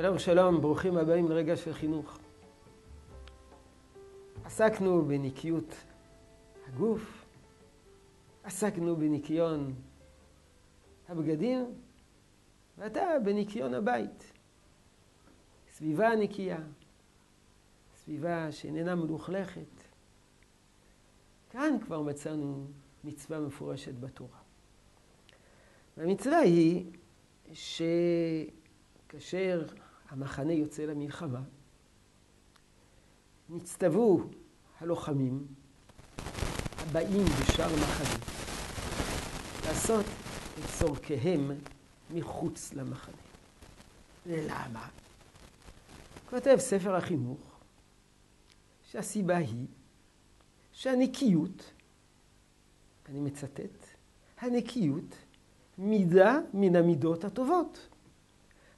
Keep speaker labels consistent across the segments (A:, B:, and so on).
A: שלום שלום, ברוכים הבאים לרגע של חינוך. עסקנו בניקיות הגוף, עסקנו בניקיון הבגדים, ועתה בניקיון הבית. סביבה נקייה, סביבה שאיננה מלוכלכת. כאן כבר מצאנו מצווה מפורשת בתורה. והמצווה היא שכאשר המחנה יוצא למלחמה, נצטוו הלוחמים הבאים בשאר המחנה לעשות את צורכיהם מחוץ למחנה. ולמה? כותב ספר החינוך שהסיבה היא שהנקיות, אני מצטט, הנקיות מידה מן המידות הטובות,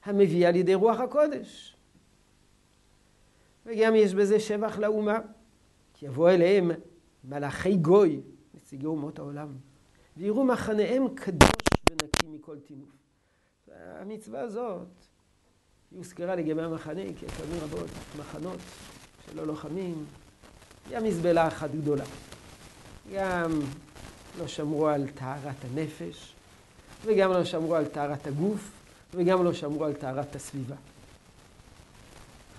A: המביאה לידי רוח הקודש. וגם יש בזה שבח לאומה, כי יבוא אליהם מלאכי גוי, נציגי אומות העולם, ויראו מחניהם קדוש ונקי מכל טינוף. המצווה הזאת, היא הוזכרה לגבי המחנה, כי יש פעמים רבות מחנות שלא לוחמים, היא המזבלה אחת גדולה. גם לא שמרו על טהרת הנפש, וגם לא שמרו על טהרת הגוף, וגם לא שמרו על טהרת הסביבה.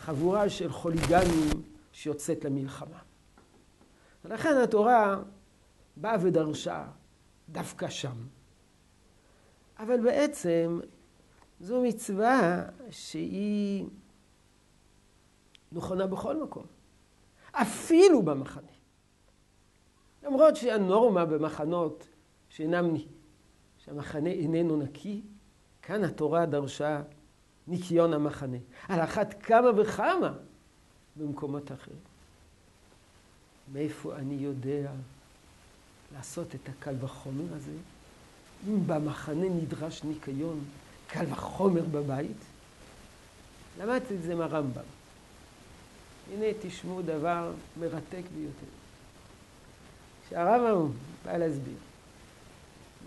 A: חבורה של חוליגנים שיוצאת למלחמה. ולכן התורה באה ודרשה דווקא שם. אבל בעצם זו מצווה שהיא נכונה בכל מקום, אפילו במחנה. למרות שהנורמה במחנות שאינם, שהמחנה איננו נקי, כאן התורה דרשה ניקיון המחנה. על אחת כמה וכמה במקומות אחרים. מאיפה אני יודע לעשות את הקל וחומר הזה? אם במחנה נדרש ניקיון, קל וחומר בבית? למדתי את זה מהרמב"ם. הנה תשמעו דבר מרתק ביותר. שהרמב"ם בא להסביר.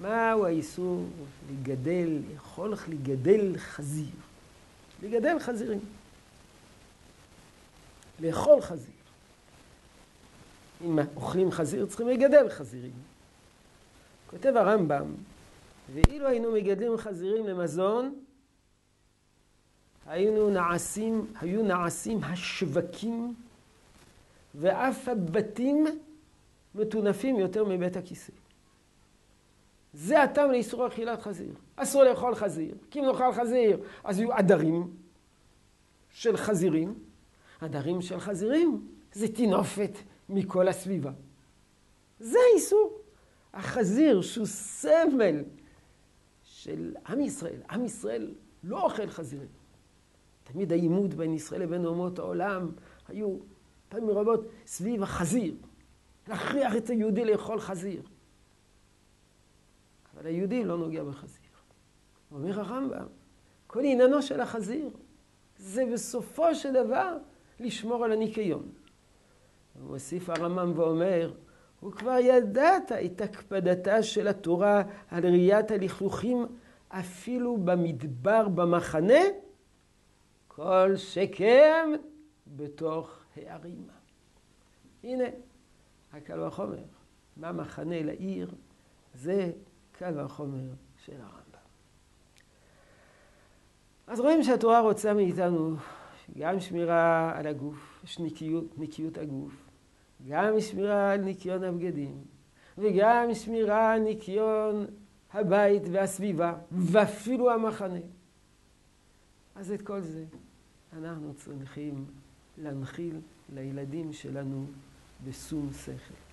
A: מהו האיסור לגדל, יכול לך לגדל חזיר? לגדל חזירים. לאכול חזיר. אם אוכלים חזיר, צריכים לגדל חזירים. כותב הרמב"ם, ואילו היינו מגדלים חזירים למזון, היינו נעשים, היו נעשים השווקים ואף הבתים מטונפים יותר מבית הכיסא. זה הטעם לאיסור אכילת חזיר. אסור לאכול חזיר, כי אם נאכל חזיר, אז יהיו עדרים של חזירים. עדרים של חזירים זה טינופת מכל הסביבה. זה האיסור. החזיר שהוא סמל של עם ישראל. עם ישראל לא אוכל חזירים. תמיד העימות בין ישראל לבין אומות העולם היו פעמים רבות סביב החזיר. להכריח את היהודי לאכול חזיר. אבל היהודי לא נוגע בחזיר. אומר הרמב"ם, כל עניינו של החזיר זה בסופו של דבר לשמור על הניקיון. הוא מוסיף הרמב"ם ואומר, הוא כבר ידעת את הקפדתה של התורה על ראיית הלכלוכים אפילו במדבר במחנה, כל שכם בתוך הערים. הנה, הקל וחומר. מה מחנה לעיר? זה קל וחומר של הרמב"ם. אז רואים שהתורה רוצה מאיתנו גם שמירה על הגוף, יש נקיות, נקיות הגוף, גם שמירה על ניקיון הבגדים, וגם שמירה על ניקיון הבית והסביבה, ואפילו המחנה. אז את כל זה אנחנו צריכים להנחיל לילדים שלנו בשום שכל.